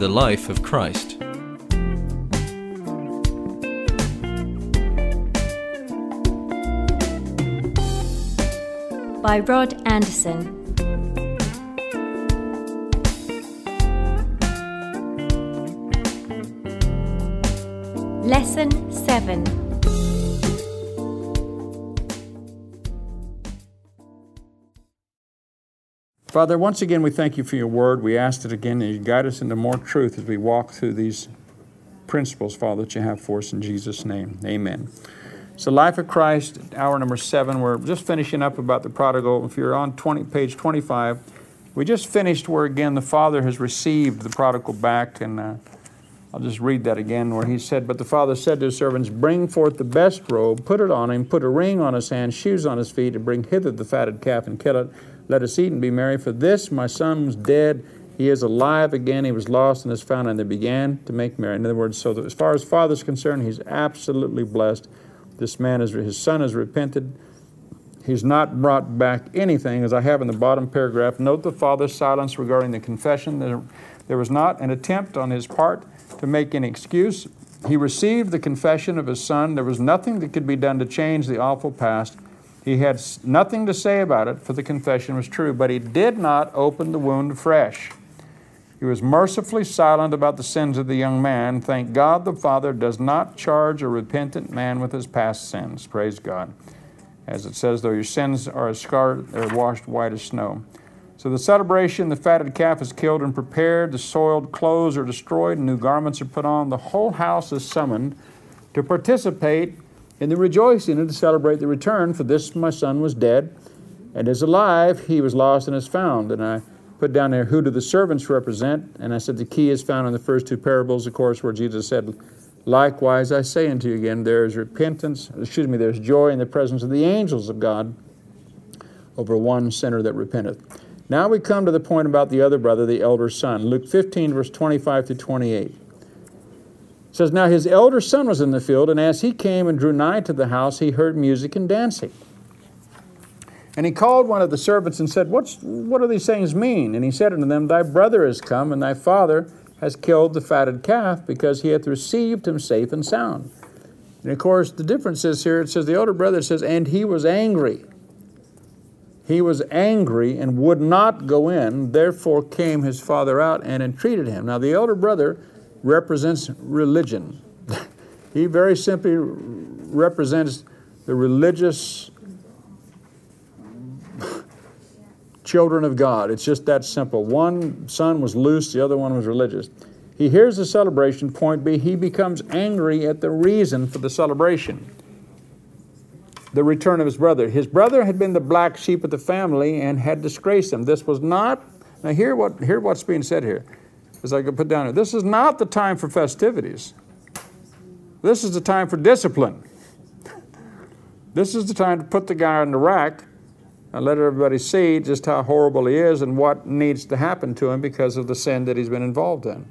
The Life of Christ. by Rod Anderson. Lesson 7 Father, once again, we thank you for your word. We ask it again that you guide us into more truth as we walk through these principles, Father, that you have for us in Jesus' name. Amen. So, Life of Christ, hour number seven. We're just finishing up about the prodigal. If you're on 20, page 25, we just finished where again the father has received the prodigal back, and uh, I'll just read that again where he said, But the father said to his servants, Bring forth the best robe, put it on him, put a ring on his hand, shoes on his feet, and bring hither the fatted calf and kill it. Let us eat and be merry. For this my son was dead. He is alive again. He was lost and is found. And they began to make merry. In other words, so as far as father's concerned, he's absolutely blessed this man is his son has repented. He's not brought back anything, as I have in the bottom paragraph. Note the father's silence regarding the confession. There, there was not an attempt on his part to make an excuse. He received the confession of his son. There was nothing that could be done to change the awful past. He had nothing to say about it, for the confession was true, but he did not open the wound afresh. He was mercifully silent about the sins of the young man. Thank God the Father does not charge a repentant man with his past sins. Praise God. As it says, though your sins are as scarlet, they're washed white as snow. So the celebration, the fatted calf is killed and prepared, the soiled clothes are destroyed, and new garments are put on. The whole house is summoned to participate in the rejoicing and to celebrate the return. For this my son was dead and is alive, he was lost and is found. And I put down there, who do the servants represent? And I said, the key is found in the first two parables, of course, where Jesus said, Likewise, I say unto you again, there is repentance, excuse me, there's joy in the presence of the angels of God over one sinner that repenteth. Now we come to the point about the other brother, the elder son. Luke 15, verse 25 to 28. It says, Now his elder son was in the field, and as he came and drew nigh to the house, he heard music and dancing. And he called one of the servants and said, What's, What do these things mean? And he said unto them, Thy brother is come, and thy father has killed the fatted calf, because he hath received him safe and sound. And of course, the difference is here it says, The older brother says, And he was angry. He was angry and would not go in, therefore came his father out and entreated him. Now, the elder brother represents religion. he very simply represents the religious children of God. It's just that simple. One son was loose, the other one was religious. He hears the celebration, point B, he becomes angry at the reason for the celebration the return of his brother. His brother had been the black sheep of the family and had disgraced him. This was not, now hear, what, hear what's being said here, as I could put down here. This is not the time for festivities. This is the time for discipline. This is the time to put the guy on the rack and let everybody see just how horrible he is and what needs to happen to him because of the sin that he's been involved in.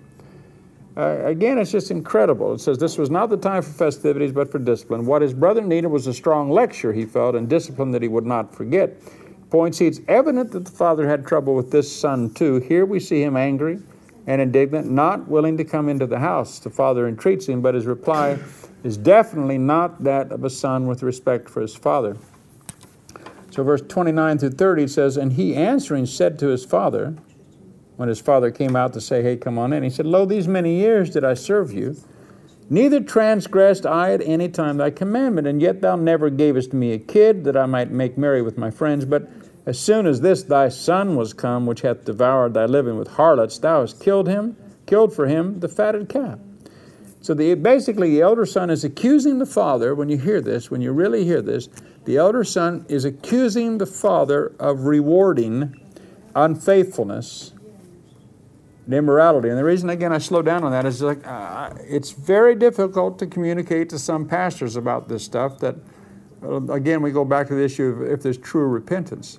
Uh, again, it's just incredible. It says this was not the time for festivities, but for discipline. What his brother needed was a strong lecture, he felt, and discipline that he would not forget. Point C, it's evident that the father had trouble with this son too. Here we see him angry and indignant, not willing to come into the house. The father entreats him, but his reply is definitely not that of a son with respect for his father. So, verse 29 through 30 says, And he answering said to his father, when his father came out to say, Hey, come on in, he said, Lo, these many years did I serve you, neither transgressed I at any time thy commandment, and yet thou never gavest me a kid that I might make merry with my friends. But as soon as this thy son was come, which hath devoured thy living with harlots, thou hast killed him, killed for him the fatted calf. So the, basically, the elder son is accusing the father, when you hear this, when you really hear this, the elder son is accusing the father of rewarding unfaithfulness and immorality. And the reason, again, I slow down on that is like uh, it's very difficult to communicate to some pastors about this stuff. That, uh, again, we go back to the issue of if there's true repentance.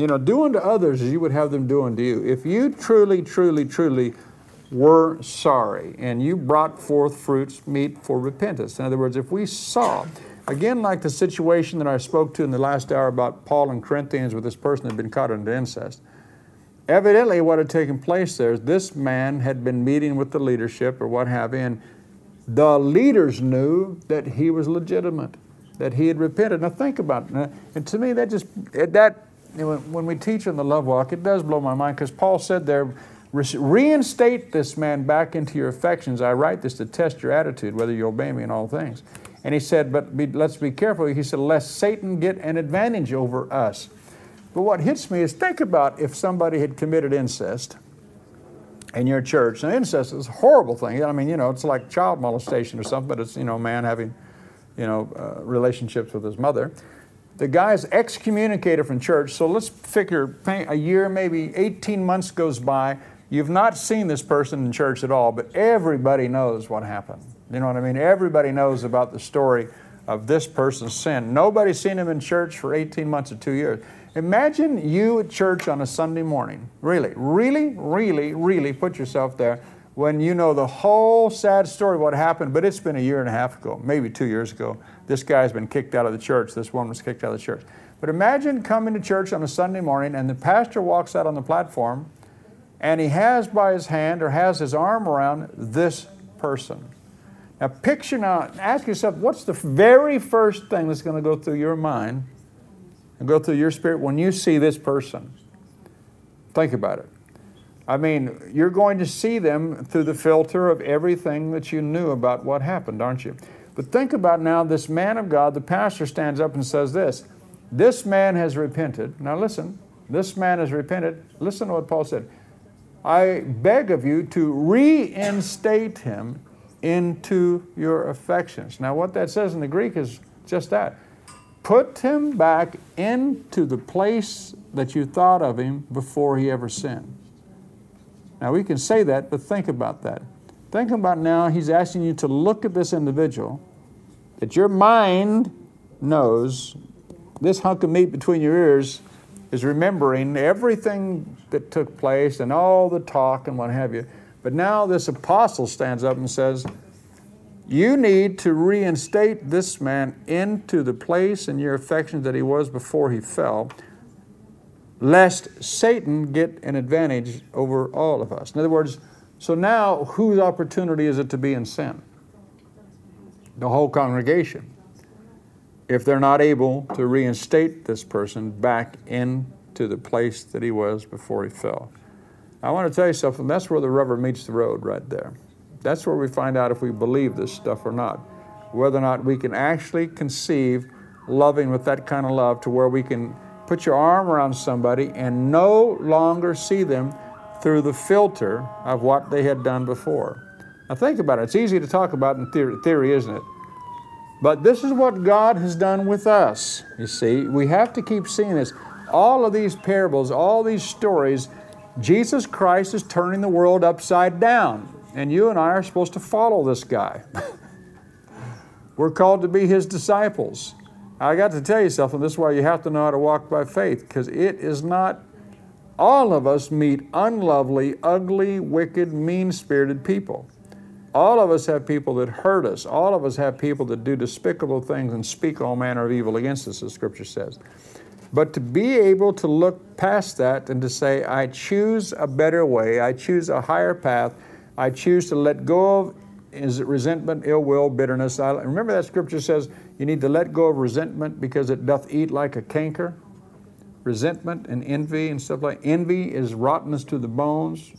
You know, do unto others as you would have them do unto you. If you truly, truly, truly were sorry and you brought forth fruits meet for repentance. In other words, if we saw Again, like the situation that I spoke to in the last hour about Paul and Corinthians with this person that had been caught in incest. Evidently, what had taken place there is this man had been meeting with the leadership or what have you, and the leaders knew that he was legitimate, that he had repented. Now, think about it. And to me, that just, that, when we teach on the love walk, it does blow my mind because Paul said there, reinstate this man back into your affections. I write this to test your attitude, whether you obey me in all things. And he said, but be, let's be careful. He said, lest Satan get an advantage over us. But what hits me is think about if somebody had committed incest in your church. Now, incest is a horrible thing. I mean, you know, it's like child molestation or something, but it's, you know, a man having, you know, uh, relationships with his mother. The guy's excommunicated from church, so let's figure a year, maybe 18 months goes by. You've not seen this person in church at all, but everybody knows what happened. You know what I mean? Everybody knows about the story of this person's sin. Nobody's seen him in church for 18 months or two years. Imagine you at church on a Sunday morning. Really, really, really, really put yourself there when you know the whole sad story of what happened, but it's been a year and a half ago, maybe two years ago. This guy's been kicked out of the church. This woman was kicked out of the church. But imagine coming to church on a Sunday morning and the pastor walks out on the platform and he has by his hand or has his arm around this person. Now, picture now, ask yourself, what's the very first thing that's going to go through your mind and go through your spirit when you see this person? Think about it. I mean, you're going to see them through the filter of everything that you knew about what happened, aren't you? But think about now this man of God, the pastor stands up and says this This man has repented. Now listen, this man has repented. Listen to what Paul said. I beg of you to reinstate him into your affections. Now, what that says in the Greek is just that. Put him back into the place that you thought of him before he ever sinned. Now, we can say that, but think about that. Think about now, he's asking you to look at this individual that your mind knows this hunk of meat between your ears is remembering everything that took place and all the talk and what have you. But now this apostle stands up and says, You need to reinstate this man into the place and your affections that he was before he fell, lest Satan get an advantage over all of us. In other words, so now whose opportunity is it to be in sin? The whole congregation if they're not able to reinstate this person back into the place that he was before he fell. I want to tell you something, that's where the rubber meets the road right there. That's where we find out if we believe this stuff or not. Whether or not we can actually conceive loving with that kind of love to where we can put your arm around somebody and no longer see them through the filter of what they had done before. Now, think about it. It's easy to talk about in theory, theory isn't it? But this is what God has done with us. You see, we have to keep seeing this. All of these parables, all these stories, Jesus Christ is turning the world upside down. And you and I are supposed to follow this guy. We're called to be his disciples. I got to tell you something. This is why you have to know how to walk by faith, because it is not, all of us meet unlovely, ugly, wicked, mean spirited people. All of us have people that hurt us. All of us have people that do despicable things and speak all manner of evil against us, as Scripture says. But to be able to look past that and to say, I choose a better way, I choose a higher path, I choose to let go of is it resentment, ill will, bitterness. I, remember that scripture says you need to let go of resentment because it doth eat like a canker. Resentment and envy and stuff like envy is rottenness to the bones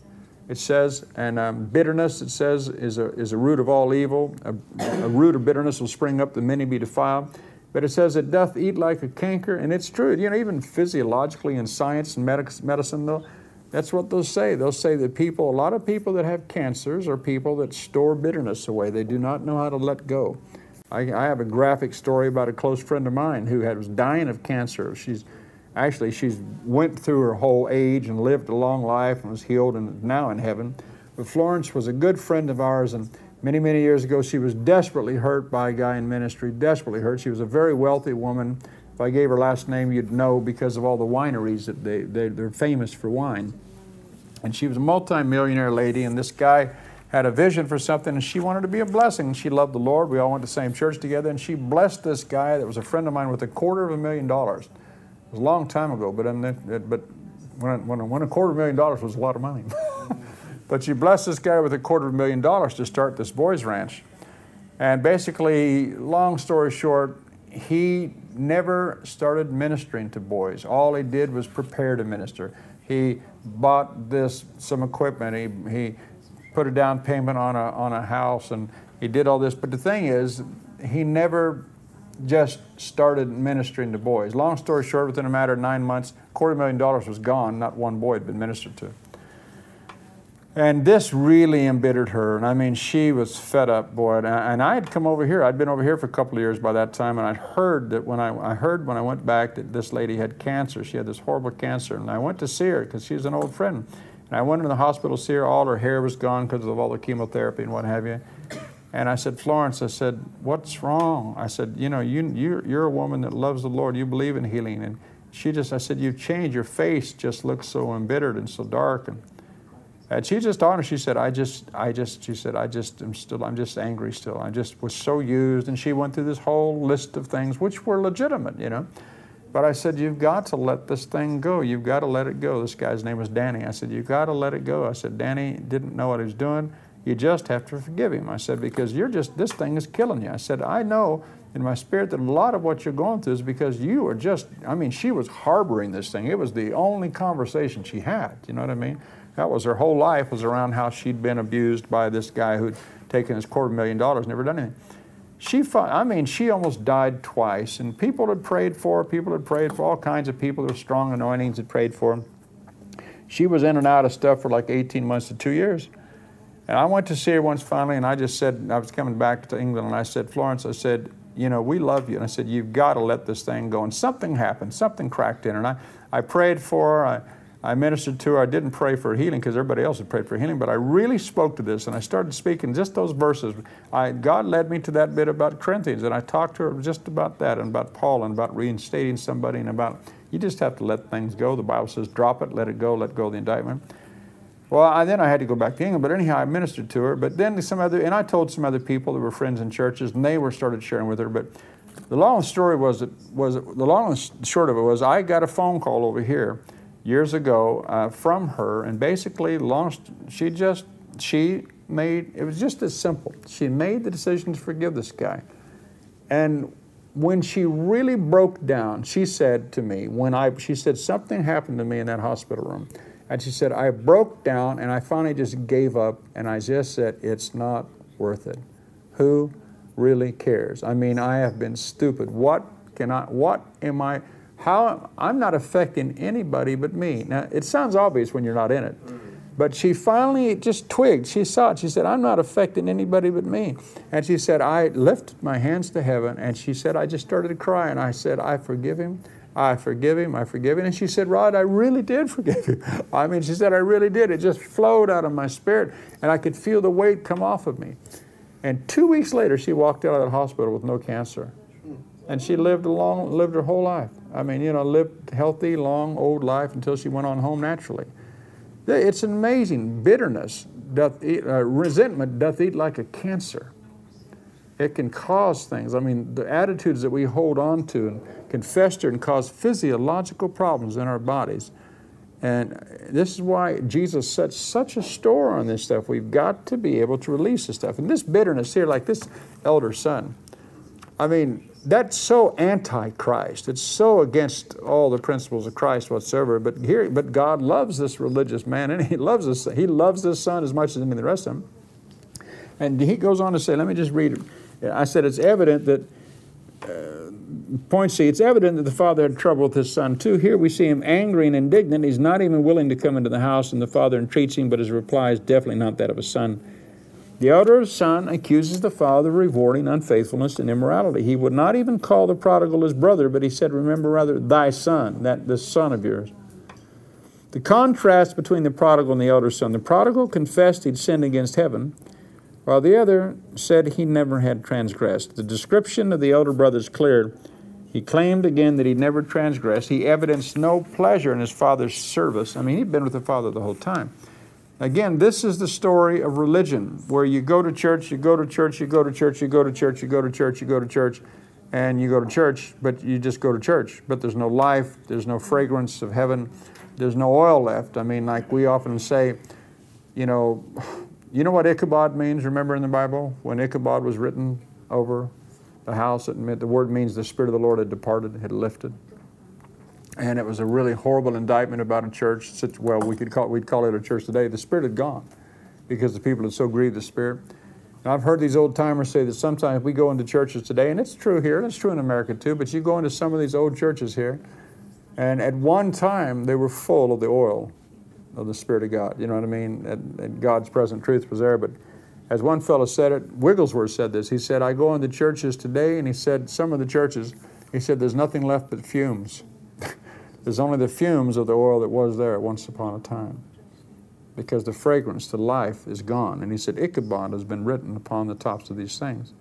it says, and um, bitterness, it says, is a, is a root of all evil. A, a, root of bitterness will spring up that many be defiled. But it says, it doth eat like a canker, and it's true. You know, even physiologically in science and medic- medicine, though, that's what they'll say. They'll say that people, a lot of people that have cancers are people that store bitterness away. They do not know how to let go. I, I have a graphic story about a close friend of mine who had, was dying of cancer. She's Actually, she's went through her whole age and lived a long life and was healed and now in heaven. But Florence was a good friend of ours, and many, many years ago, she was desperately hurt by a guy in ministry, desperately hurt. She was a very wealthy woman. If I gave her last name, you'd know because of all the wineries that they, they, they're famous for wine. And she was a multimillionaire lady, and this guy had a vision for something, and she wanted to be a blessing. She loved the Lord. We all went to the same church together, and she blessed this guy that was a friend of mine with a quarter of a million dollars was a long time ago, but, but when, when, when a quarter million dollars was a lot of money. but you blessed this guy with a quarter of a million dollars to start this boys' ranch. And basically, long story short, he never started ministering to boys. All he did was prepare to minister. He bought this some equipment. He, he put a down payment on a, on a house and he did all this. But the thing is, he never just started ministering to boys. Long story short, within a matter of nine months, quarter million dollars was gone. Not one boy had been ministered to. And this really embittered her. And I mean, she was fed up, boy. And I, had come over here. I'd been over here for a couple of years by that time, and I'd heard that when I, I heard when I went back that this lady had cancer. She had this horrible cancer. And I went to see her because she's an old friend. And I went into the hospital to see her. All her hair was gone because of all the chemotherapy and what have you. And I said, Florence, I said, what's wrong? I said, you know, you, you're, you're a woman that loves the Lord. You believe in healing. And she just, I said, you've changed. Your face just looks so embittered and so dark. And, and she just honest. She said, I just, I just, she said, I just am still, I'm just angry still. I just was so used. And she went through this whole list of things, which were legitimate, you know. But I said, You've got to let this thing go. You've got to let it go. This guy's name was Danny. I said, You've got to let it go. I said, Danny didn't know what he was doing. You just have to forgive him. I said, Because you're just, this thing is killing you. I said, I know in my spirit that a lot of what you're going through is because you are just, I mean, she was harboring this thing. It was the only conversation she had. You know what I mean? That was her whole life was around how she'd been abused by this guy who'd taken his quarter million dollars, never done anything. She, I mean, she almost died twice, and people had prayed for her. People had prayed for all kinds of people. There were strong anointings had prayed for her. She was in and out of stuff for like 18 months to two years. And I went to see her once finally, and I just said, I was coming back to England, and I said, Florence, I said, you know, we love you. And I said, you've got to let this thing go. And something happened, something cracked in her. And I, I prayed for her. I, I ministered to her. I didn't pray for healing because everybody else had prayed for healing, but I really spoke to this and I started speaking just those verses. I, God led me to that bit about Corinthians, and I talked to her just about that and about Paul and about reinstating somebody and about you just have to let things go. The Bible says, drop it, let it go, let go the indictment. Well, I, then I had to go back to England, but anyhow, I ministered to her. But then some other, and I told some other people that were friends in churches, and they were started sharing with her. But the long story was, it was the long and short of it was, I got a phone call over here years ago uh, from her, and basically launched. She just she made it was just as simple. She made the decision to forgive this guy, and when she really broke down, she said to me when I she said something happened to me in that hospital room, and she said I broke down and I finally just gave up, and I just said it's not worth it. Who really cares? I mean, I have been stupid. What can I? What am I? how I'm not affecting anybody but me. Now, it sounds obvious when you're not in it. But she finally just twigged. She saw it. She said, I'm not affecting anybody but me. And she said, I lifted my hands to heaven. And she said, I just started to cry. And I said, I forgive him. I forgive him. I forgive him. And she said, Rod, I really did forgive you. I mean, she said, I really did. It just flowed out of my spirit. And I could feel the weight come off of me. And two weeks later, she walked out of the hospital with no cancer. And she lived long, lived her whole life. I mean, you know, lived healthy, long, old life until she went on home naturally. It's amazing. Bitterness doth eat, uh, resentment doth eat like a cancer. It can cause things. I mean, the attitudes that we hold on to and can fester and cause physiological problems in our bodies. And this is why Jesus set such a store on this stuff. We've got to be able to release this stuff. And this bitterness here, like this elder son, I mean, that's so anti-Christ. It's so against all the principles of Christ whatsoever. But here, but God loves this religious man, and He loves this. He loves this son as much as any of the rest of them. And he goes on to say, let me just read. I said it's evident that. Uh, point C, it's evident that the father had trouble with his son too. Here we see him angry and indignant. He's not even willing to come into the house, and the father entreats him, but his reply is definitely not that of a son. The elder son accuses the father of rewarding unfaithfulness and immorality. He would not even call the prodigal his brother, but he said, Remember rather thy son, that this son of yours. The contrast between the prodigal and the elder son the prodigal confessed he'd sinned against heaven, while the other said he never had transgressed. The description of the elder brother is clear. He claimed again that he'd never transgressed. He evidenced no pleasure in his father's service. I mean, he'd been with the father the whole time. Again, this is the story of religion where you go to church, you go to church, you go to church, you go to church, you go to church, you go to church, and you go to church, but you just go to church, but there's no life, there's no fragrance of heaven, there's no oil left. I mean, like we often say, you know, you know what Ichabod means, remember in the Bible? When Ichabod was written over the house, it meant, the word means the Spirit of the Lord had departed, had lifted. And it was a really horrible indictment about a church. Well, we could call, we'd call it a church today. The Spirit had gone because the people had so grieved the Spirit. I've heard these old timers say that sometimes we go into churches today, and it's true here, and it's true in America too, but you go into some of these old churches here, and at one time they were full of the oil of the Spirit of God. You know what I mean? And, and God's present truth was there. But as one fellow said it, Wigglesworth said this. He said, I go into churches today, and he said, some of the churches, he said, there's nothing left but fumes. there's only the fumes of the oil that was there once upon a time. Because the fragrance to life is gone. And he said, Ichabod has been written upon the tops of these things.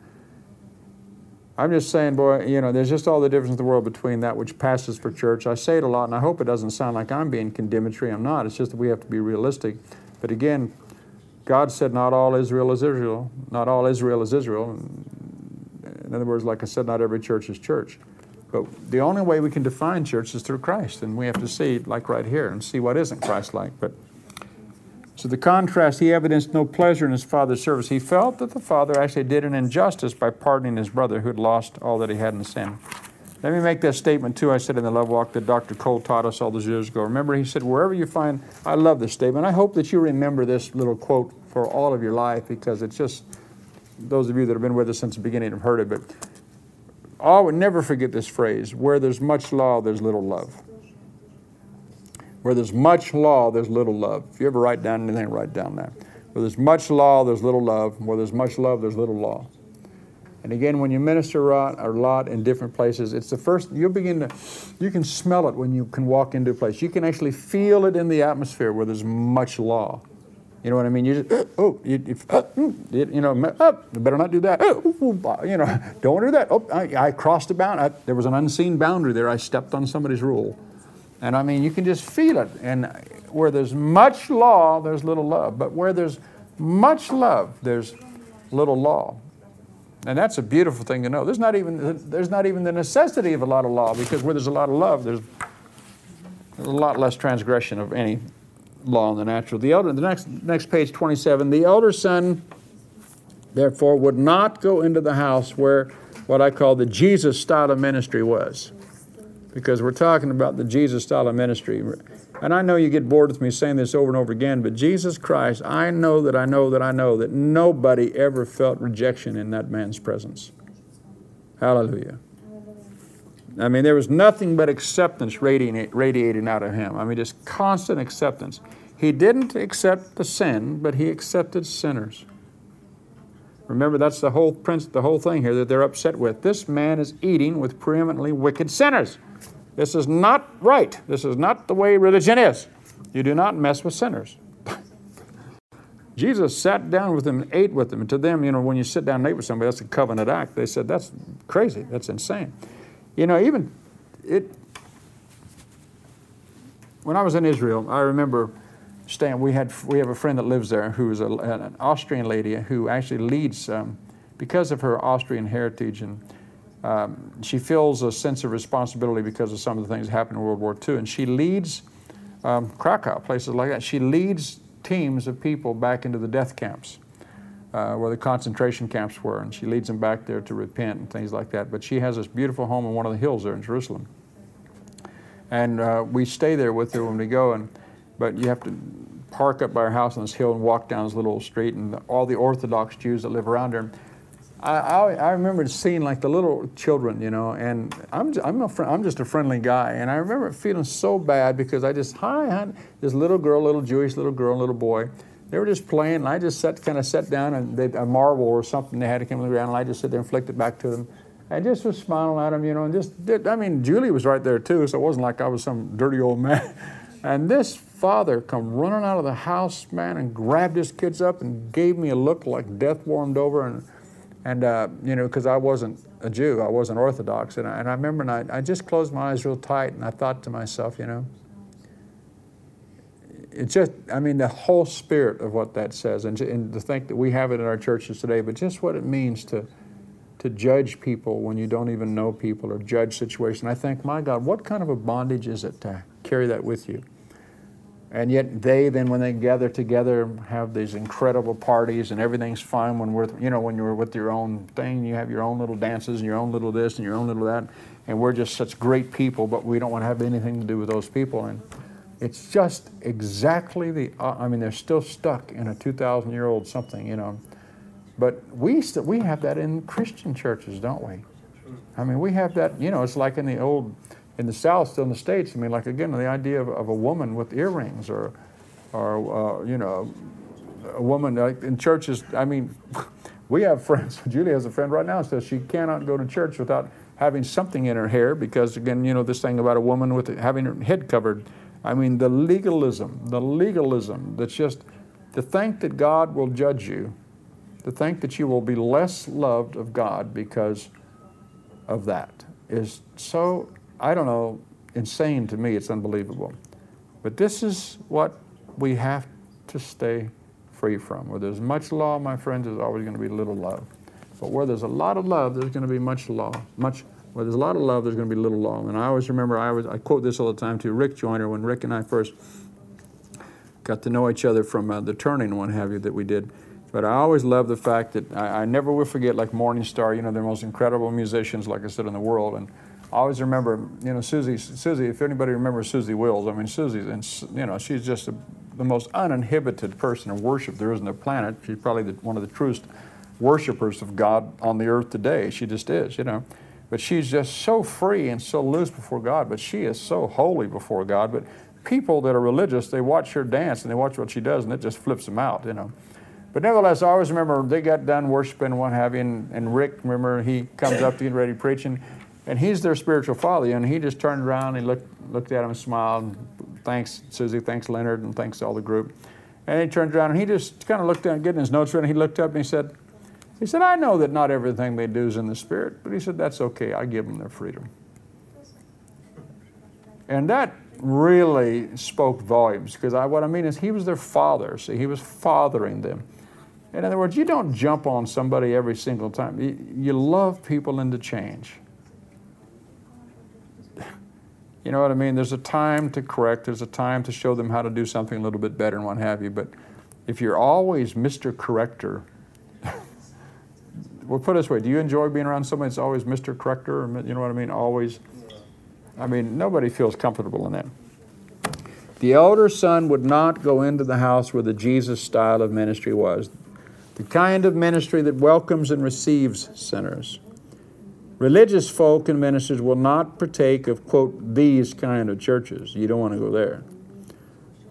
I'm just saying, boy, you know, there's just all the difference in the world between that which passes for church. I say it a lot, and I hope it doesn't sound like I'm being condemnatory. I'm not. It's just that we have to be realistic. But again, God said, not all Israel is Israel. Not all Israel is Israel. In other words, like I said, not every church is church. But the only way we can define church is through Christ, and we have to see, like right here, and see what isn't Christ-like. But so the contrast, he evidenced no pleasure in his father's service. He felt that the father actually did an injustice by pardoning his brother who had lost all that he had in sin. Let me make that statement too. I said in the Love Walk that Dr. Cole taught us all those years ago. Remember, he said, wherever you find, I love this statement. I hope that you remember this little quote for all of your life because it's just, those of you that have been with us since the beginning have heard it, but I would never forget this phrase where there's much law, there's little love. Where there's much law, there's little love. If you ever write down anything, write down that. Where there's much law, there's little love. Where there's much love, there's little law. And again, when you minister a lot in different places, it's the first, you'll begin to, you can smell it when you can walk into a place. You can actually feel it in the atmosphere where there's much law. You know what I mean? You just, oh, you, you, know, oh, better not do that. Oh, you know, don't do that. Oh, I, I crossed a boundary. there was an unseen boundary there. I stepped on somebody's rule. And I mean, you can just feel it. And where there's much law, there's little love. But where there's much love, there's little law. And that's a beautiful thing to know. There's not even, there's not even the necessity of a lot of law because where there's a lot of love, there's a lot less transgression of any law in the natural. The elder, the next, next page 27, the elder son, therefore, would not go into the house where what I call the Jesus style of ministry was because we're talking about the Jesus style of ministry. And I know you get bored with me saying this over and over again, but Jesus Christ, I know that I know that I know that nobody ever felt rejection in that man's presence. Hallelujah. I mean, there was nothing but acceptance radiating out of him. I mean, just constant acceptance. He didn't accept the sin, but he accepted sinners. Remember, that's the whole prince, the whole thing here that they're upset with. This man is eating with preeminently wicked sinners. This is not right. This is not the way religion is. You do not mess with sinners. Jesus sat down with them and ate with them. And to them, you know, when you sit down and eat with somebody, that's a covenant act. They said, that's crazy. That's insane. You know, even it, when I was in Israel, I remember staying, we, had, we have a friend that lives there who is a, an Austrian lady who actually leads, um, because of her Austrian heritage and um, she feels a sense of responsibility because of some of the things that happened in World War II, and she leads um, Krakow, places like that. She leads teams of people back into the death camps, uh, where the concentration camps were, and she leads them back there to repent and things like that. But she has this beautiful home in one of the hills there in Jerusalem, and uh, we stay there with her when we go. And but you have to park up by her house on this hill and walk down this little street, and all the Orthodox Jews that live around her I, I, I, remember seeing like the little children, you know, and I'm, I'm, a fr- I'm just a friendly guy. And I remember feeling so bad because I just, hi, honey, this little girl, little Jewish little girl, little boy, they were just playing. And I just sat, kind of sat down and they, a marble or something they had to come on the ground. And I just sit there and flicked it back to them. And just was smiling at them, you know, and just did, I mean, Julie was right there too, so it wasn't like I was some dirty old man. and this father come running out of the house, man, and grabbed his kids up and gave me a look like death warmed over. And and, uh, you know, because I wasn't a Jew, I wasn't Orthodox. And I, and I remember and I, I just closed my eyes real tight and I thought to myself, you know, it's just, I mean, the whole spirit of what that says, and, and to think that we have it in our churches today, but just what it means to to judge people when you don't even know people or judge situations. I think, my God, what kind of a bondage is it to carry that with you? And yet they then, when they gather together, have these incredible parties, and everything's fine. When we're, you know, when you're with your own thing, you have your own little dances and your own little this and your own little that, and we're just such great people, but we don't want to have anything to do with those people. And it's just exactly the. I mean, they're still stuck in a 2,000 year old something, you know. But we st- we have that in Christian churches, don't we? I mean, we have that. You know, it's like in the old in the South, still in the States, I mean, like again, the idea of, of a woman with earrings or, or uh, you know, a woman like in churches. I mean, we have friends. Julie has a friend right now says she cannot go to church without having something in her hair because, again, you know, this thing about a woman with having her head covered. I mean, the legalism, the legalism that's just to think that God will judge you, to think that you will be less loved of God because of that is so I don't know, insane to me. It's unbelievable. But this is what we have to stay free from. Where there's much law, my friends, there's always going to be little love. But where there's a lot of love, there's going to be much law. Much where there's a lot of love, there's going to be little law. And I always remember, I, always, I quote this all the time to Rick Joyner when Rick and I first got to know each other from uh, the turning, one have you, that we did. But I always love the fact that I, I never will forget, like Morning Star, you know, they're the most incredible musicians, like I said, in the world. And I always remember, you know, Susie, Susie, if anybody remembers Susie Wills, I mean, Susie's, and, you know, she's just a, the most uninhibited person in worship there is on the planet. She's probably the, one of the truest worshipers of God on the earth today. She just is, you know. But she's just so free and so loose before God, but she is so holy before God. But people that are religious, they watch her dance and they watch what she does, and it just flips them out, you know. But nevertheless, I always remember they got done worshiping what have you, and, and Rick, remember, he comes up to get ready preaching, and he's their spiritual father. And he just turned around and looked, looked at him and smiled. And thanks, Susie. Thanks, Leonard. And thanks all the group. And he turned around and he just kind of looked down, getting his notes ready. He looked up and he said, he said, I know that not everything they do is in the spirit, but he said, that's okay. I give them their freedom. And that really spoke volumes because I, what I mean is he was their father. See, he was fathering them. In other words, you don't jump on somebody every single time. You, you love people into change. You know what I mean? There's a time to correct, there's a time to show them how to do something a little bit better and what have you. But if you're always Mr. Corrector, well, put it this way do you enjoy being around somebody that's always Mr. Corrector? Or, you know what I mean? Always. I mean, nobody feels comfortable in that. The elder son would not go into the house where the Jesus style of ministry was, the kind of ministry that welcomes and receives sinners. Religious folk and ministers will not partake of, quote, these kind of churches. You don't want to go there.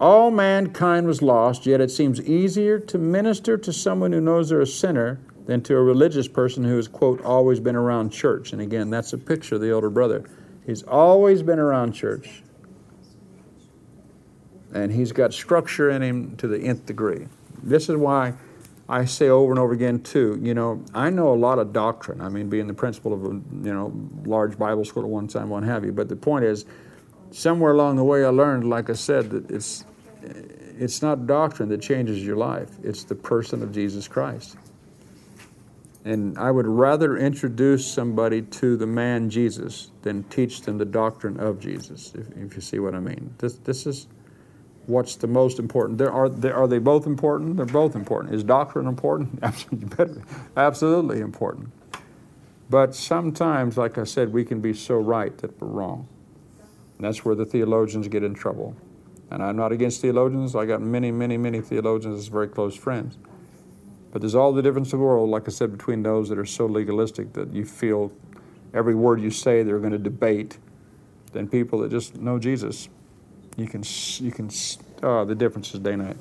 All mankind was lost, yet it seems easier to minister to someone who knows they're a sinner than to a religious person who has, quote, always been around church. And again, that's a picture of the elder brother. He's always been around church. And he's got structure in him to the nth degree. This is why I say over and over again too, you know, I know a lot of doctrine. I mean, being the principal of a you know large Bible school at one time, what have you. But the point is, somewhere along the way, I learned, like I said, that it's it's not doctrine that changes your life. It's the person of Jesus Christ. And I would rather introduce somebody to the man Jesus than teach them the doctrine of Jesus, if, if you see what I mean. This, this is what's the most important. There are, there, are they both important? They're both important. Is doctrine important? Absolutely, absolutely important. But sometimes, like I said, we can be so right that we're wrong. And that's where the theologians get in trouble. And I'm not against theologians. I got many, many, many theologians as very close friends. But there's all the difference in the world, like I said, between those that are so legalistic that you feel every word you say they're going to debate, than people that just know Jesus. You can, you can, oh, the difference is day and night.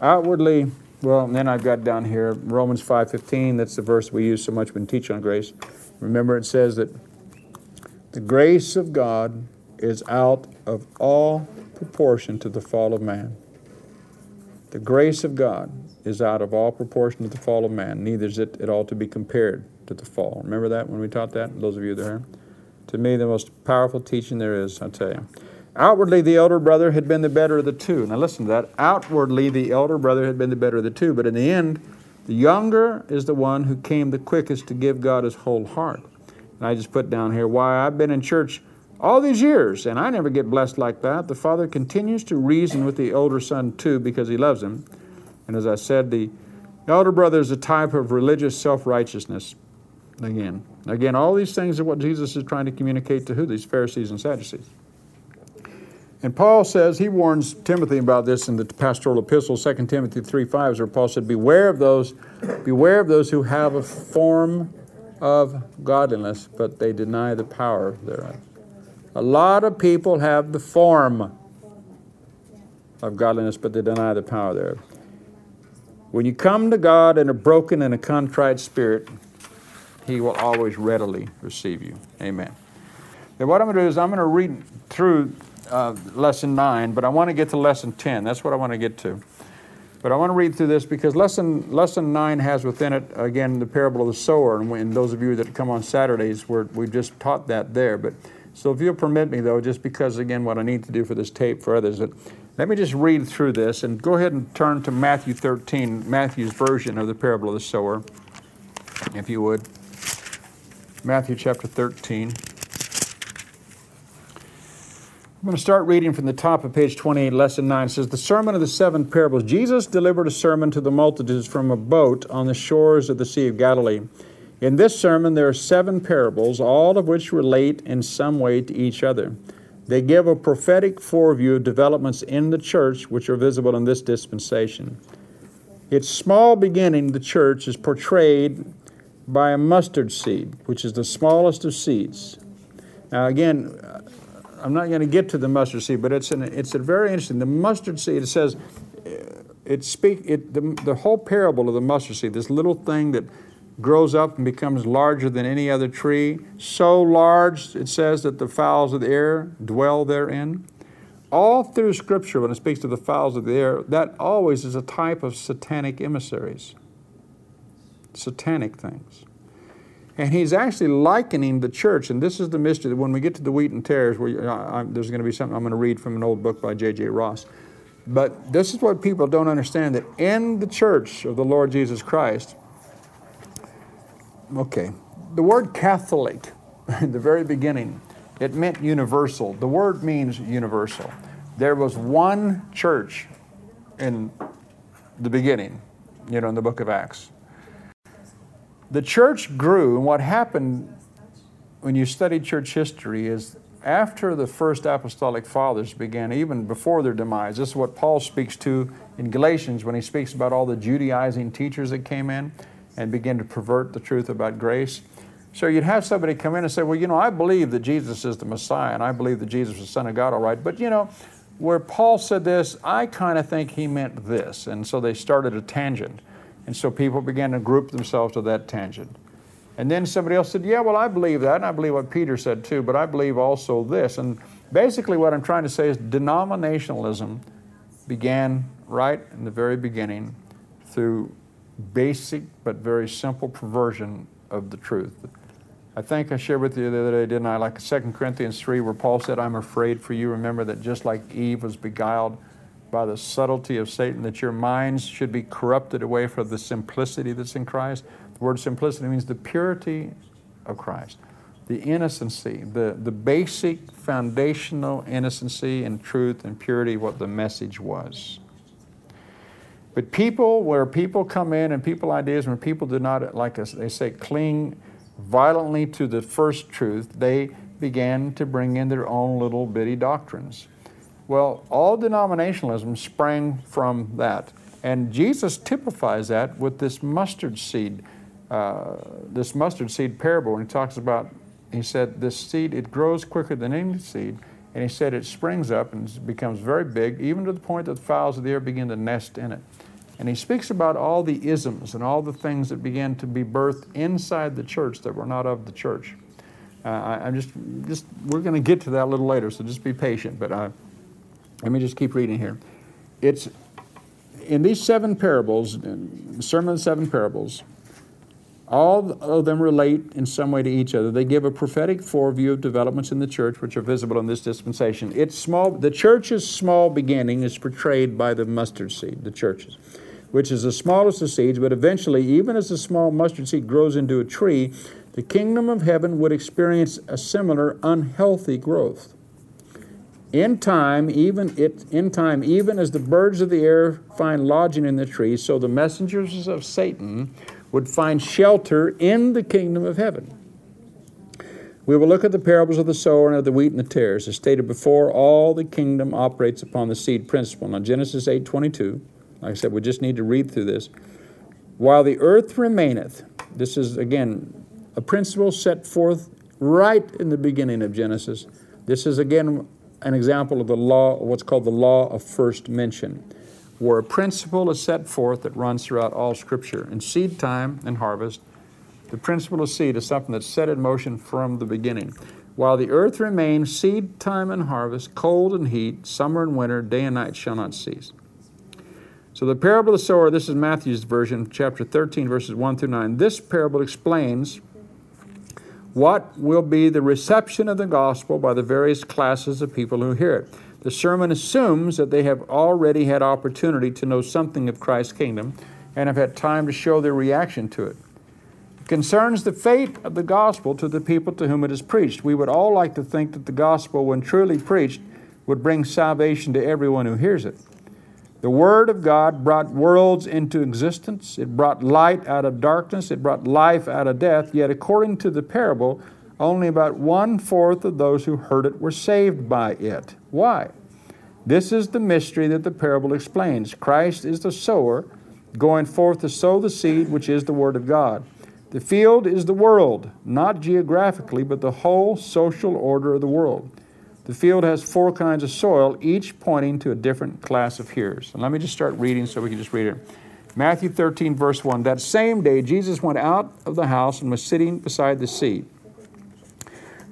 Outwardly, well, then I've got down here Romans 5.15. That's the verse we use so much when teach on grace. Remember, it says that the grace of God is out of all proportion to the fall of man. The grace of God is out of all proportion to the fall of man. Neither is it at all to be compared to the fall. Remember that when we taught that? Those of you that there. To me, the most powerful teaching there is, I tell you. Outwardly, the elder brother had been the better of the two. Now, listen to that. Outwardly, the elder brother had been the better of the two, but in the end, The younger is the one who came the quickest to give God his whole heart. And I just put down here why I've been in church all these years and I never get blessed like that. The father continues to reason with the older son too because he loves him. And as I said, the elder brother is a type of religious self righteousness. Again, again, all these things are what Jesus is trying to communicate to who? These Pharisees and Sadducees. And Paul says, he warns Timothy about this in the pastoral epistle, 2 Timothy 3 5, where Paul said, Beware of those, beware of those who have a form of godliness, but they deny the power thereof. A lot of people have the form of godliness, but they deny the power thereof. When you come to God in a broken and a contrite spirit, He will always readily receive you. Amen. Now, what I'm going to do is I'm going to read through uh, lesson 9, but I want to get to lesson 10. That's what I want to get to. But I want to read through this because lesson, lesson 9 has within it, again, the parable of the sower. And, when, those of you that come on Saturdays, we we've just taught that there. But So if you'll permit me, though, just because, again, what I need to do for this tape for others, that, let me just read through this and go ahead and turn to Matthew 13, Matthew's version of the parable of the sower, if you would. Matthew chapter 13. I'm going to start reading from the top of page 28, lesson 9. It says, The sermon of the seven parables. Jesus delivered a sermon to the multitudes from a boat on the shores of the Sea of Galilee. In this sermon, there are seven parables, all of which relate in some way to each other. They give a prophetic foreview of developments in the church which are visible in this dispensation. Its small beginning, the church, is portrayed by a mustard seed, which is the smallest of seeds. Now, again, I'm not going to get to the mustard seed, but it's an, it's a very interesting. The mustard seed. It says it speak it the, the whole parable of the mustard seed. This little thing that grows up and becomes larger than any other tree, so large it says that the fowls of the air dwell therein. All through Scripture, when it speaks to the fowls of the air, that always is a type of satanic emissaries, satanic things. And he's actually likening the church, and this is the mystery that when we get to the wheat and tares, where uh, there's going to be something I'm going to read from an old book by J.J. Ross. But this is what people don't understand that in the church of the Lord Jesus Christ, okay, the word Catholic, in the very beginning, it meant universal. The word means universal. There was one church in the beginning, you know, in the book of Acts the church grew, and what happened when you study church history is after the first apostolic fathers began, even before their demise, this is what Paul speaks to in Galatians when he speaks about all the Judaizing teachers that came in and began to pervert the truth about grace. So you'd have somebody come in and say, Well, you know, I believe that Jesus is the Messiah and I believe that Jesus is the Son of God, all right. But, you know, where Paul said this, I kind of think he meant this. And so they started a tangent. And so people began to group themselves to that tangent. And then somebody else said, Yeah, well, I believe that, and I believe what Peter said too, but I believe also this. And basically, what I'm trying to say is denominationalism began right in the very beginning through basic but very simple perversion of the truth. I think I shared with you the other day, didn't I? Like 2 Corinthians 3, where Paul said, I'm afraid for you. Remember that just like Eve was beguiled by the subtlety of Satan, that your minds should be corrupted away from the simplicity that's in Christ. The word simplicity means the purity of Christ, the innocency, the, the basic foundational innocency and truth and purity what the message was. But people, where people come in and people ideas, when people do not, like they say, cling violently to the first truth, they began to bring in their own little bitty doctrines. Well, all denominationalism sprang from that. And Jesus typifies that with this mustard seed, uh, this mustard seed parable. And he talks about, he said, this seed, it grows quicker than any seed. And he said it springs up and becomes very big, even to the point that the fowls of the air begin to nest in it. And he speaks about all the isms and all the things that began to be birthed inside the church that were not of the church. Uh, I, am just, just, we're going to get to that a little later, so just be patient. But uh, let me just keep reading here. It's in these seven parables, Sermon of the Seven Parables, all of them relate in some way to each other. They give a prophetic foreview of developments in the church which are visible in this dispensation. It's small, the church's small beginning is portrayed by the mustard seed, the churches. which is the smallest of seeds, but eventually, even as a small mustard seed grows into a tree, the kingdom of heaven would experience a similar unhealthy growth. In time, even it in time, even as the birds of the air find lodging in the trees, so the messengers of Satan would find shelter in the kingdom of heaven. We will look at the parables of the sower and of the wheat and the tares. As stated before, all the kingdom operates upon the seed principle. Now Genesis 8 22, like I said, we just need to read through this. While the earth remaineth, this is again a principle set forth right in the beginning of Genesis. This is again an example of the law, what's called the law of first mention, where a principle is set forth that runs throughout all Scripture. In seed time and harvest, the principle of seed is something that's set in motion from the beginning. While the earth remains, seed time and harvest, cold and heat, summer and winter, day and night shall not cease. So the parable of the sower, this is Matthew's version, chapter 13, verses 1 through 9. This parable explains what will be the reception of the gospel by the various classes of people who hear it. The sermon assumes that they have already had opportunity to know something of Christ's kingdom and have had time to show their reaction to it. It concerns the fate of the gospel to the people to whom it is preached. We would all like to think that the gospel, when truly preached, would bring salvation to everyone who hears it. The Word of God brought worlds into existence. It brought light out of darkness. It brought life out of death. Yet, according to the parable, only about one fourth of those who heard it were saved by it. Why? This is the mystery that the parable explains. Christ is the sower, going forth to sow the seed, which is the Word of God. The field is the world, not geographically, but the whole social order of the world. The field has four kinds of soil, each pointing to a different class of hearers. And let me just start reading so we can just read it. Matthew 13, verse 1. That same day, Jesus went out of the house and was sitting beside the sea.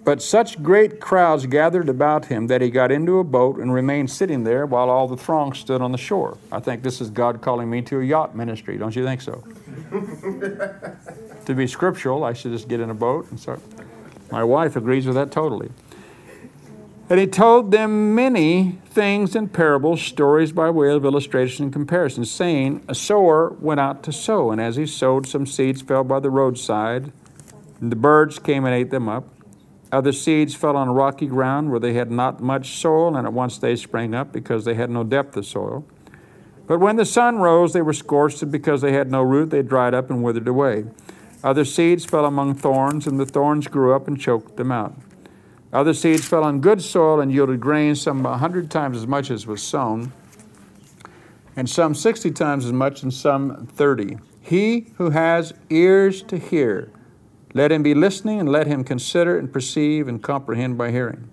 But such great crowds gathered about him that he got into a boat and remained sitting there while all the throng stood on the shore. I think this is God calling me to a yacht ministry. Don't you think so? to be scriptural, I should just get in a boat and start. My wife agrees with that totally. And he told them many things in parables, stories by way of illustration and comparison, saying, A sower went out to sow, and as he sowed, some seeds fell by the roadside, and the birds came and ate them up. Other seeds fell on rocky ground where they had not much soil, and at once they sprang up because they had no depth of soil. But when the sun rose, they were scorched, and because they had no root, they dried up and withered away. Other seeds fell among thorns, and the thorns grew up and choked them out. Other seeds fell on good soil and yielded grain, some a hundred times as much as was sown, and some sixty times as much, and some thirty. He who has ears to hear, let him be listening, and let him consider and perceive and comprehend by hearing.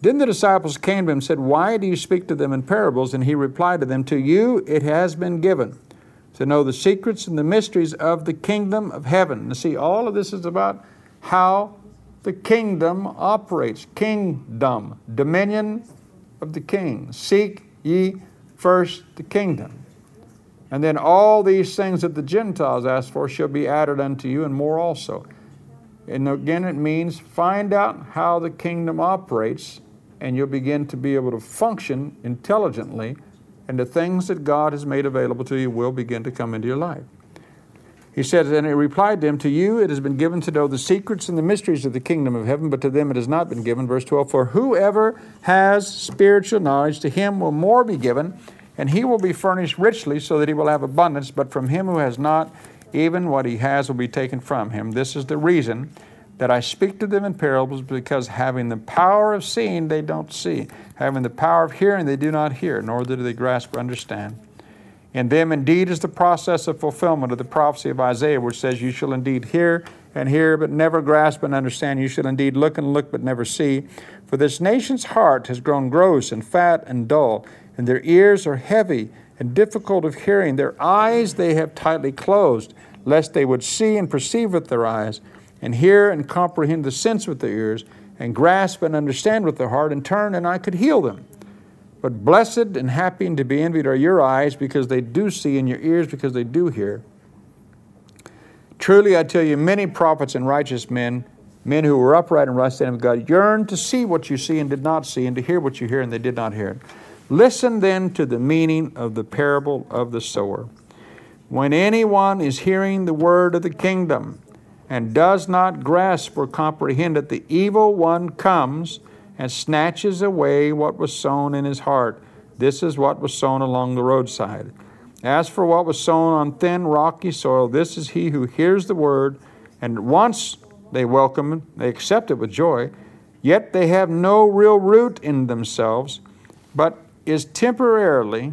Then the disciples came to him and said, Why do you speak to them in parables? And he replied to them, To you it has been given to know the secrets and the mysteries of the kingdom of heaven. Now, see, all of this is about how the kingdom operates. Kingdom, dominion of the king. Seek ye first the kingdom. And then all these things that the Gentiles ask for shall be added unto you, and more also. And again, it means find out how the kingdom operates, and you'll begin to be able to function intelligently, and the things that God has made available to you will begin to come into your life. He said, And he replied to him, To you it has been given to know the secrets and the mysteries of the kingdom of heaven, but to them it has not been given. Verse 12 For whoever has spiritual knowledge, to him will more be given, and he will be furnished richly, so that he will have abundance. But from him who has not, even what he has will be taken from him. This is the reason that I speak to them in parables, because having the power of seeing, they don't see, having the power of hearing, they do not hear, nor do they grasp or understand. In them indeed is the process of fulfillment of the prophecy of Isaiah, which says, You shall indeed hear and hear, but never grasp and understand. You shall indeed look and look, but never see. For this nation's heart has grown gross and fat and dull, and their ears are heavy and difficult of hearing. Their eyes they have tightly closed, lest they would see and perceive with their eyes, and hear and comprehend the sense with their ears, and grasp and understand with their heart, and turn, and I could heal them. But blessed and happy and to be envied are your eyes because they do see, and your ears because they do hear. Truly, I tell you, many prophets and righteous men, men who were upright and right standing with God, yearned to see what you see and did not see, and to hear what you hear and they did not hear. Listen then to the meaning of the parable of the sower. When anyone is hearing the word of the kingdom and does not grasp or comprehend it, the evil one comes and snatches away what was sown in his heart. This is what was sown along the roadside. As for what was sown on thin, rocky soil, this is he who hears the word, and once they welcome it, they accept it with joy, yet they have no real root in themselves, but is temporarily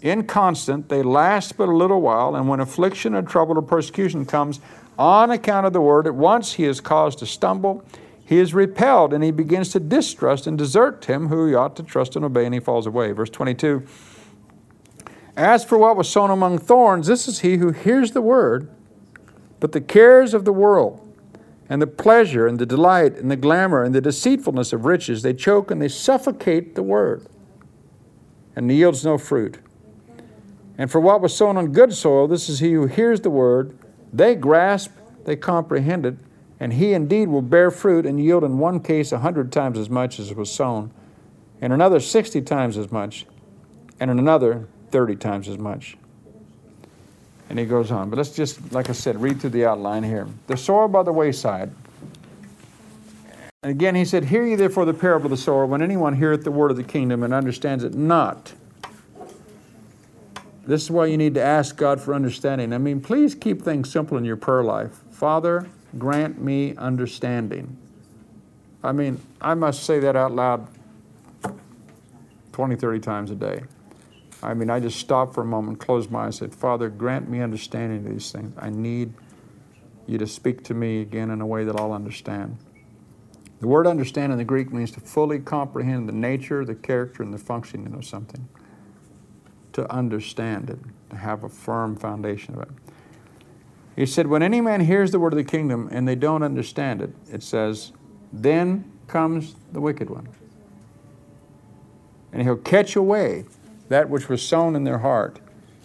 inconstant. They last but a little while, and when affliction or trouble or persecution comes on account of the word, at once he is caused to stumble. He is repelled, and he begins to distrust and desert him who he ought to trust and obey, and he falls away. Verse 22 As for what was sown among thorns, this is he who hears the word, but the cares of the world, and the pleasure, and the delight, and the glamour, and the deceitfulness of riches, they choke and they suffocate the word, and yields no fruit. And for what was sown on good soil, this is he who hears the word, they grasp, they comprehend it, and he indeed will bear fruit and yield in one case a hundred times as much as was sown, in another sixty times as much, and in another thirty times as much. And he goes on. But let's just, like I said, read through the outline here. The soil by the wayside. And again, he said, Hear ye therefore the parable of the sower. When anyone heareth the word of the kingdom and understands it not, this is why you need to ask God for understanding. I mean, please keep things simple in your prayer life. Father, grant me understanding. I mean, I must say that out loud 20, 30 times a day. I mean, I just stop for a moment, close my eyes, and said, Father, grant me understanding of these things. I need you to speak to me again in a way that I'll understand. The word understand in the Greek means to fully comprehend the nature, the character, and the functioning of something to understand it, to have a firm foundation of it. He said, When any man hears the word of the kingdom and they don't understand it, it says, then comes the wicked one. And he'll catch away that which was sown in their heart.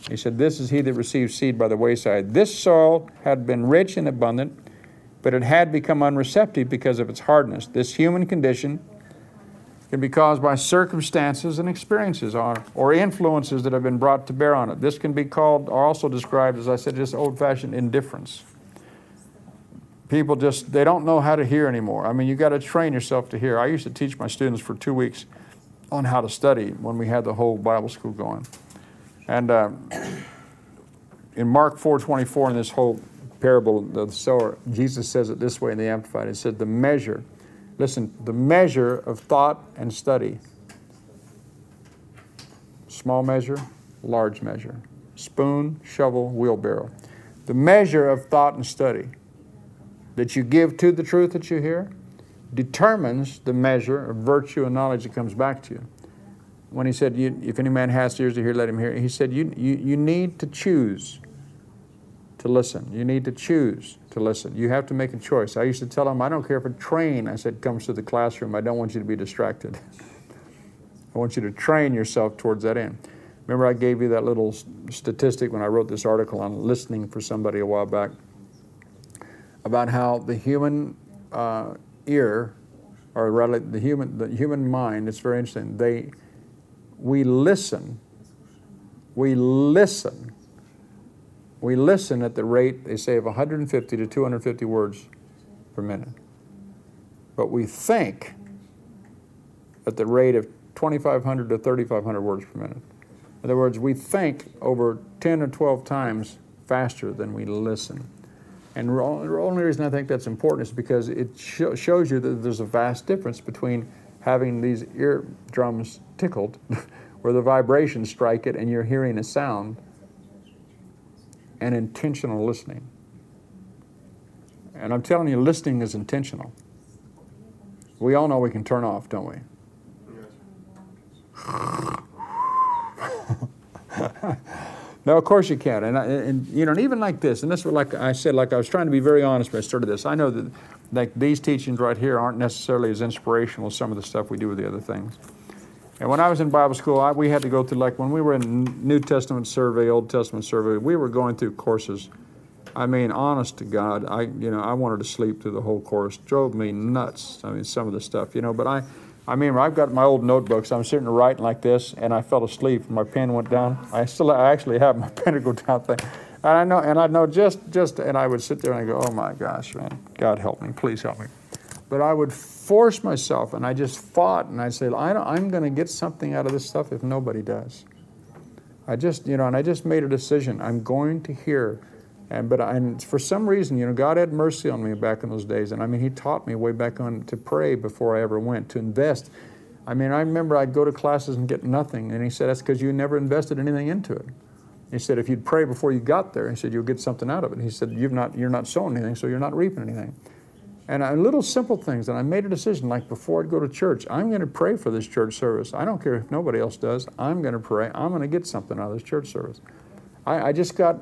He said, This is he that receives seed by the wayside. This soil had been rich and abundant, but it had become unreceptive because of its hardness. This human condition can be caused by circumstances and experiences or, or influences that have been brought to bear on it. This can be called, or also described, as I said, just old fashioned indifference. People just, they don't know how to hear anymore. I mean, you got to train yourself to hear. I used to teach my students for two weeks on how to study when we had the whole Bible school going. And uh, in Mark 4.24, in this whole parable of the sower, Jesus says it this way in the Amplified. It said, the measure Listen, the measure of thought and study small measure, large measure, spoon, shovel, wheelbarrow. The measure of thought and study that you give to the truth that you hear determines the measure of virtue and knowledge that comes back to you. When he said, If any man has ears to hear, let him hear, he said, You, you, you need to choose to listen. You need to choose to listen. You have to make a choice. I used to tell them, I don't care if a train, I said, comes to the classroom. I don't want you to be distracted. I want you to train yourself towards that end. Remember, I gave you that little statistic when I wrote this article on listening for somebody a while back about how the human uh, ear, or rather the human, the human mind, it's very interesting. They, we listen, we listen we listen at the rate, they say, of 150 to 250 words per minute. But we think at the rate of 2,500 to 3,500 words per minute. In other words, we think over 10 or 12 times faster than we listen. And the only reason I think that's important is because it sh- shows you that there's a vast difference between having these eardrums tickled, where the vibrations strike it and you're hearing a sound, and intentional listening. And I'm telling you, listening is intentional. We all know we can turn off, don't we? no, of course you can. And, and you know, and even like this, and this was like I said, like I was trying to be very honest when I started this. I know that like these teachings right here aren't necessarily as inspirational as some of the stuff we do with the other things. And when I was in Bible school, I, we had to go through, like when we were in New Testament survey, Old Testament survey, we were going through courses. I mean, honest to God, I, you know, I wanted to sleep through the whole course. Drove me nuts. I mean, some of the stuff, you know, but I, I mean, I've got my old notebooks. I'm sitting writing like this, and I fell asleep. My pen went down. I still, I actually have my pen to go down thing. And I know, and I know just, just, and I would sit there and I go, oh my gosh, man, God help me, please help me. But I would force myself, and I just fought, and I said, I I'm going to get something out of this stuff if nobody does. I just, you know, and I just made a decision. I'm going to hear. And but I, and for some reason, you know, God had mercy on me back in those days. And I mean, He taught me way back on to pray before I ever went to invest. I mean, I remember I'd go to classes and get nothing, and He said that's because you never invested anything into it. He said if you'd pray before you got there, He said you'll get something out of it. He said you've not you're not sowing anything, so you're not reaping anything. And I, little simple things, and I made a decision like before I'd go to church, I'm going to pray for this church service. I don't care if nobody else does. I'm going to pray. I'm going to get something out of this church service. I, I just got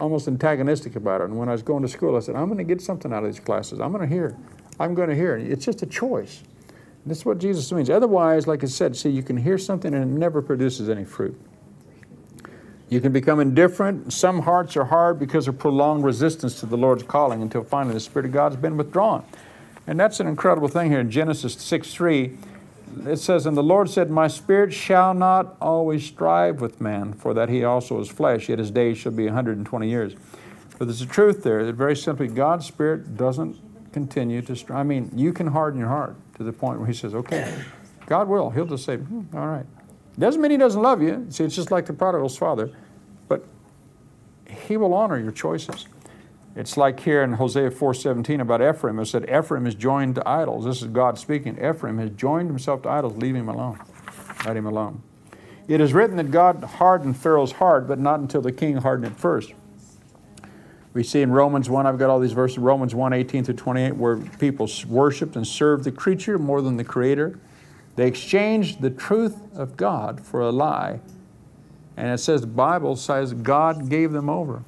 almost antagonistic about it. And when I was going to school, I said, I'm going to get something out of these classes. I'm going to hear. I'm going to hear. It's just a choice. And this is what Jesus means. Otherwise, like I said, see, you can hear something and it never produces any fruit. You can become indifferent. Some hearts are hard because of prolonged resistance to the Lord's calling until finally the Spirit of God has been withdrawn. And that's an incredible thing here in Genesis 6 3. It says, And the Lord said, My spirit shall not always strive with man, for that he also is flesh, yet his days shall be 120 years. But there's a truth there that very simply God's spirit doesn't continue to strive. I mean, you can harden your heart to the point where he says, Okay, God will. He'll just say, hmm, All right. Doesn't mean he doesn't love you. See, it's just like the prodigal's father, but he will honor your choices. It's like here in Hosea 4:17 about Ephraim. It said Ephraim is joined to idols. This is God speaking. Ephraim has joined himself to idols. Leave him alone. Let him alone. It is written that God hardened Pharaoh's heart, but not until the king hardened it first. We see in Romans 1, I've got all these verses, Romans 1, 18 through 28, where people worshiped and served the creature more than the creator. They exchanged the truth of God for a lie. And it says, the Bible says God gave them over.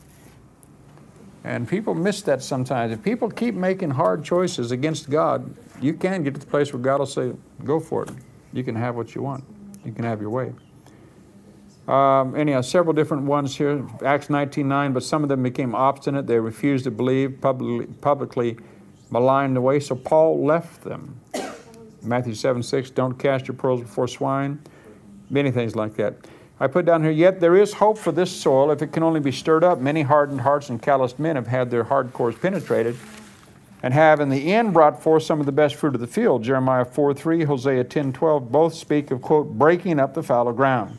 And people miss that sometimes. If people keep making hard choices against God, you can get to the place where God will say, go for it. You can have what you want. You can have your way. Um, anyhow, several different ones here. Acts 19.9, but some of them became obstinate. They refused to believe, publicly, publicly maligned the way. So Paul left them. Matthew 7 6, don't cast your pearls before swine. Many things like that. I put down here, yet there is hope for this soil if it can only be stirred up. Many hardened hearts and calloused men have had their hard cores penetrated and have in the end brought forth some of the best fruit of the field. Jeremiah 4 3, Hosea 10 12, both speak of, quote, breaking up the fallow ground.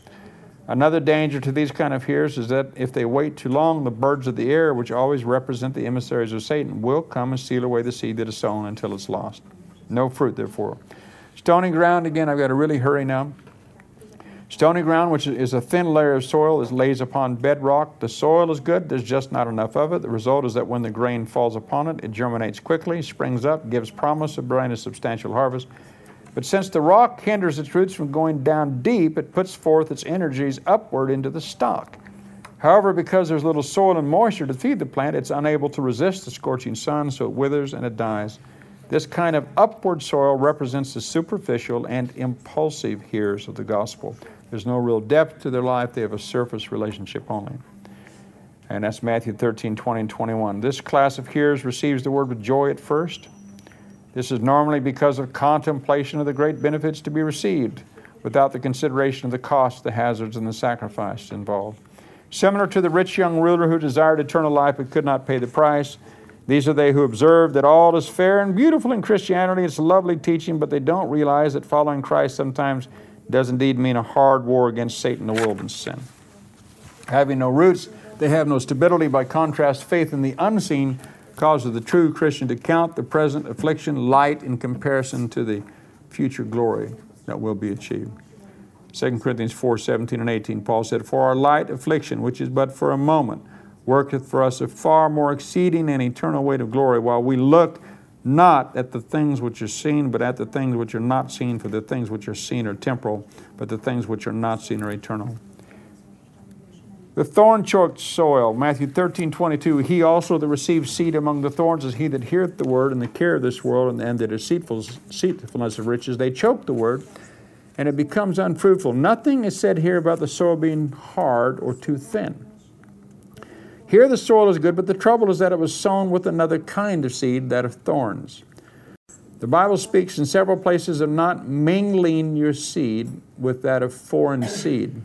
Another danger to these kind of hearers is that if they wait too long, the birds of the air, which always represent the emissaries of Satan, will come and steal away the seed that is sown until it's lost. No fruit, therefore. Stony ground, again, I've got to really hurry now. Stony ground, which is a thin layer of soil, is lays upon bedrock. The soil is good, there's just not enough of it. The result is that when the grain falls upon it, it germinates quickly, springs up, gives promise of bearing a substantial harvest. But since the rock hinders its roots from going down deep, it puts forth its energies upward into the stalk. However, because there's little soil and moisture to feed the plant, it's unable to resist the scorching sun, so it withers and it dies. This kind of upward soil represents the superficial and impulsive hearers of the gospel. There's no real depth to their life, they have a surface relationship only. And that's Matthew 13, 20, and 21. This class of hearers receives the word with joy at first. This is normally because of contemplation of the great benefits to be received, without the consideration of the cost, the hazards, and the sacrifice involved. Similar to the rich young ruler who desired eternal life but could not pay the price, these are they who observe that all is fair and beautiful in Christianity. It's a lovely teaching, but they don't realize that following Christ sometimes does indeed mean a hard war against Satan, the world, and sin. Having no roots, they have no stability. By contrast, faith in the unseen causes the true Christian to count the present affliction light in comparison to the future glory that will be achieved. 2 Corinthians 4 17 and 18, Paul said, For our light affliction, which is but for a moment, worketh for us a far more exceeding and eternal weight of glory, while we look not at the things which are seen, but at the things which are not seen, for the things which are seen are temporal, but the things which are not seen are eternal. The thorn choked soil, Matthew 13, 22, he also that receives seed among the thorns is he that heareth the word and the care of this world and, and the deceitfulness of riches. They choke the word and it becomes unfruitful. Nothing is said here about the soil being hard or too thin. Here the soil is good, but the trouble is that it was sown with another kind of seed, that of thorns. The Bible speaks in several places of not mingling your seed with that of foreign seed.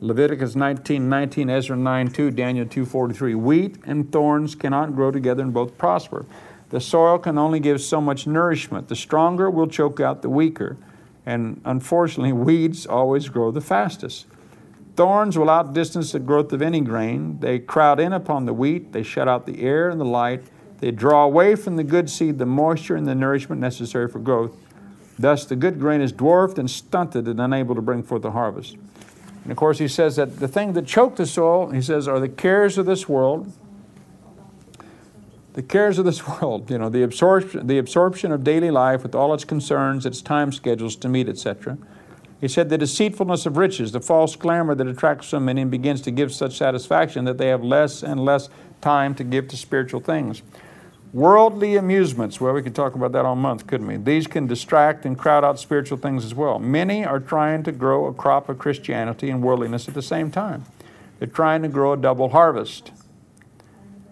Leviticus 19 19, Ezra 9 2, Daniel 2 43. Wheat and thorns cannot grow together and both prosper. The soil can only give so much nourishment. The stronger will choke out the weaker. And unfortunately, weeds always grow the fastest. Thorns will outdistance the growth of any grain. They crowd in upon the wheat, they shut out the air and the light, they draw away from the good seed the moisture and the nourishment necessary for growth. Thus, the good grain is dwarfed and stunted and unable to bring forth the harvest. And of course, he says that the thing that choked the soil, he says, are the cares of this world. The cares of this world, you know, the absorption, the absorption of daily life with all its concerns, its time schedules to meet, etc. He said, the deceitfulness of riches, the false glamour that attracts so many and begins to give such satisfaction that they have less and less time to give to spiritual things. Worldly amusements, well, we could talk about that all month, couldn't we? These can distract and crowd out spiritual things as well. Many are trying to grow a crop of Christianity and worldliness at the same time. They're trying to grow a double harvest.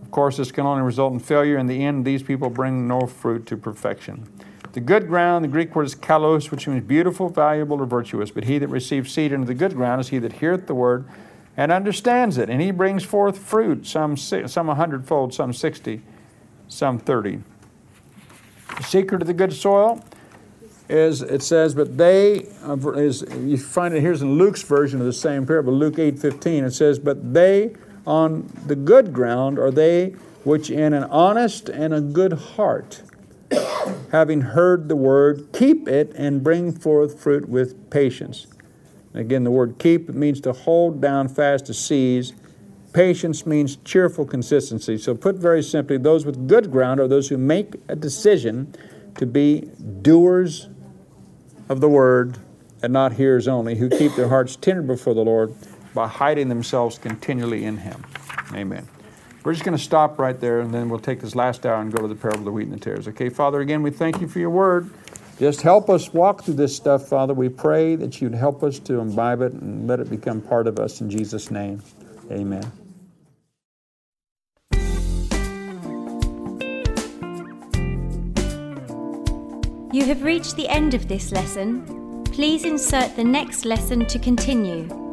Of course, this can only result in failure. In the end, these people bring no fruit to perfection. The good ground, the Greek word is kalos, which means beautiful, valuable, or virtuous. But he that receives seed into the good ground is he that heareth the word and understands it. And he brings forth fruit, some, some a hundredfold, some sixty, some thirty. The secret of the good soil is, it says, but they, uh, is, you find it here's in Luke's version of the same parable, Luke 8 15. It says, but they on the good ground are they which in an honest and a good heart having heard the word, keep it and bring forth fruit with patience. Again, the word keep means to hold down fast to seize. Patience means cheerful consistency. So, put very simply, those with good ground are those who make a decision to be doers of the word and not hearers only, who keep their hearts tender before the Lord by hiding themselves continually in Him. Amen. We're just going to stop right there and then we'll take this last hour and go to the parable of the wheat and the tares. Okay, Father, again, we thank you for your word. Just help us walk through this stuff, Father. We pray that you'd help us to imbibe it and let it become part of us in Jesus' name. Amen. You have reached the end of this lesson. Please insert the next lesson to continue.